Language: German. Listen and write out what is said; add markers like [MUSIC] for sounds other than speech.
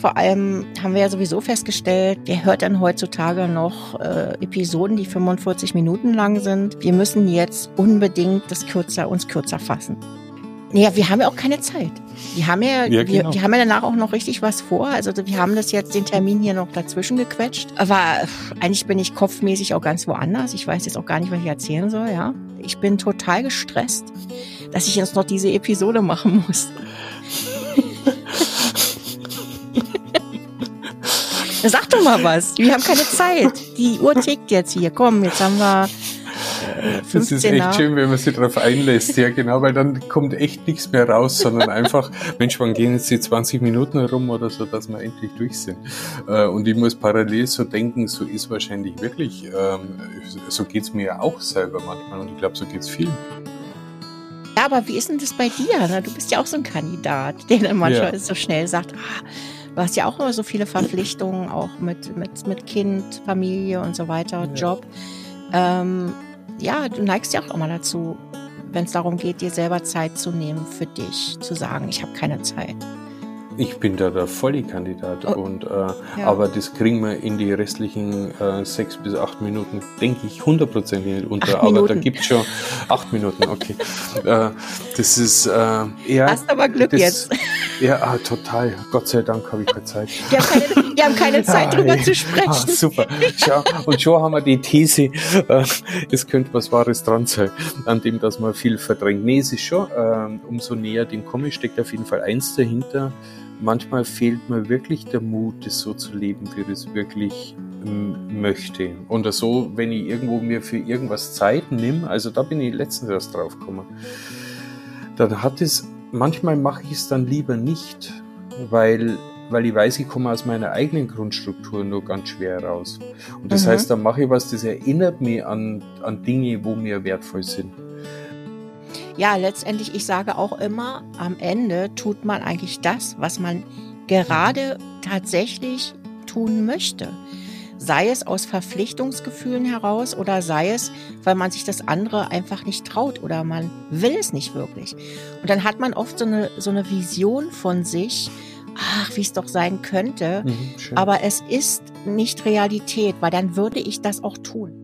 Vor allem haben wir ja sowieso festgestellt, wer hört dann heutzutage noch äh, Episoden, die 45 Minuten lang sind. Wir müssen jetzt unbedingt das kürzer, uns kürzer fassen. Naja, wir haben ja auch keine Zeit. Wir haben ja, ja genau. wir, wir, haben ja danach auch noch richtig was vor. Also wir haben das jetzt, den Termin hier noch dazwischen gequetscht. Aber eigentlich bin ich kopfmäßig auch ganz woanders. Ich weiß jetzt auch gar nicht, was ich erzählen soll, ja. Ich bin total gestresst, dass ich jetzt noch diese Episode machen muss. Sag doch mal was. Wir haben keine Zeit. Die Uhr tickt jetzt hier. Komm, jetzt haben wir das ist echt schön, wenn man sich darauf einlässt, ja genau, weil dann kommt echt nichts mehr raus, sondern einfach, Mensch, wann gehen jetzt die 20 Minuten herum oder so, dass wir endlich durch sind. Äh, und ich muss parallel so denken, so ist wahrscheinlich wirklich, ähm, so geht's mir ja auch selber manchmal und ich glaube, so geht's vielen. Ja, aber wie ist denn das bei dir? Du bist ja auch so ein Kandidat, der dann manchmal ja. so schnell sagt, ah, du hast ja auch immer so viele Verpflichtungen, auch mit, mit, mit Kind, Familie und so weiter, ja. Job. Ähm, ja, du neigst ja auch immer dazu, wenn es darum geht, dir selber Zeit zu nehmen für dich, zu sagen, ich habe keine Zeit. Ich bin da der Vollkandidat oh. und äh, ja. aber das kriegen wir in die restlichen äh, sechs bis acht Minuten, denke ich, hundertprozentig nicht unter. Acht aber Minuten. da gibt schon acht Minuten, okay. äh, das ist äh, ja. Hast aber Glück das, jetzt. [LAUGHS] Ja, ah, total. Gott sei Dank habe ich keine Zeit. Wir haben keine, wir haben keine Zeit, drüber zu sprechen. Ah, super. Schau, und schon haben wir die These, äh, es könnte was Wahres dran sein, an dem, dass man viel verdrängt. Nee, es ist schon, äh, umso näher dem komme, steckt auf jeden Fall eins dahinter. Manchmal fehlt mir wirklich der Mut, es so zu leben, wie ich es wirklich möchte. Und so, wenn ich irgendwo mir für irgendwas Zeit nehme, also da bin ich letztens erst drauf gekommen, dann hat es manchmal mache ich es dann lieber nicht, weil, weil ich weiß, ich komme aus meiner eigenen Grundstruktur nur ganz schwer raus. Und das mhm. heißt, dann mache ich was, das erinnert mich an, an Dinge, wo mir wertvoll sind. Ja, letztendlich, ich sage auch immer, am Ende tut man eigentlich das, was man gerade tatsächlich tun möchte sei es aus Verpflichtungsgefühlen heraus oder sei es, weil man sich das andere einfach nicht traut oder man will es nicht wirklich. Und dann hat man oft so eine, so eine Vision von sich, ach, wie es doch sein könnte, mhm, aber es ist nicht Realität, weil dann würde ich das auch tun.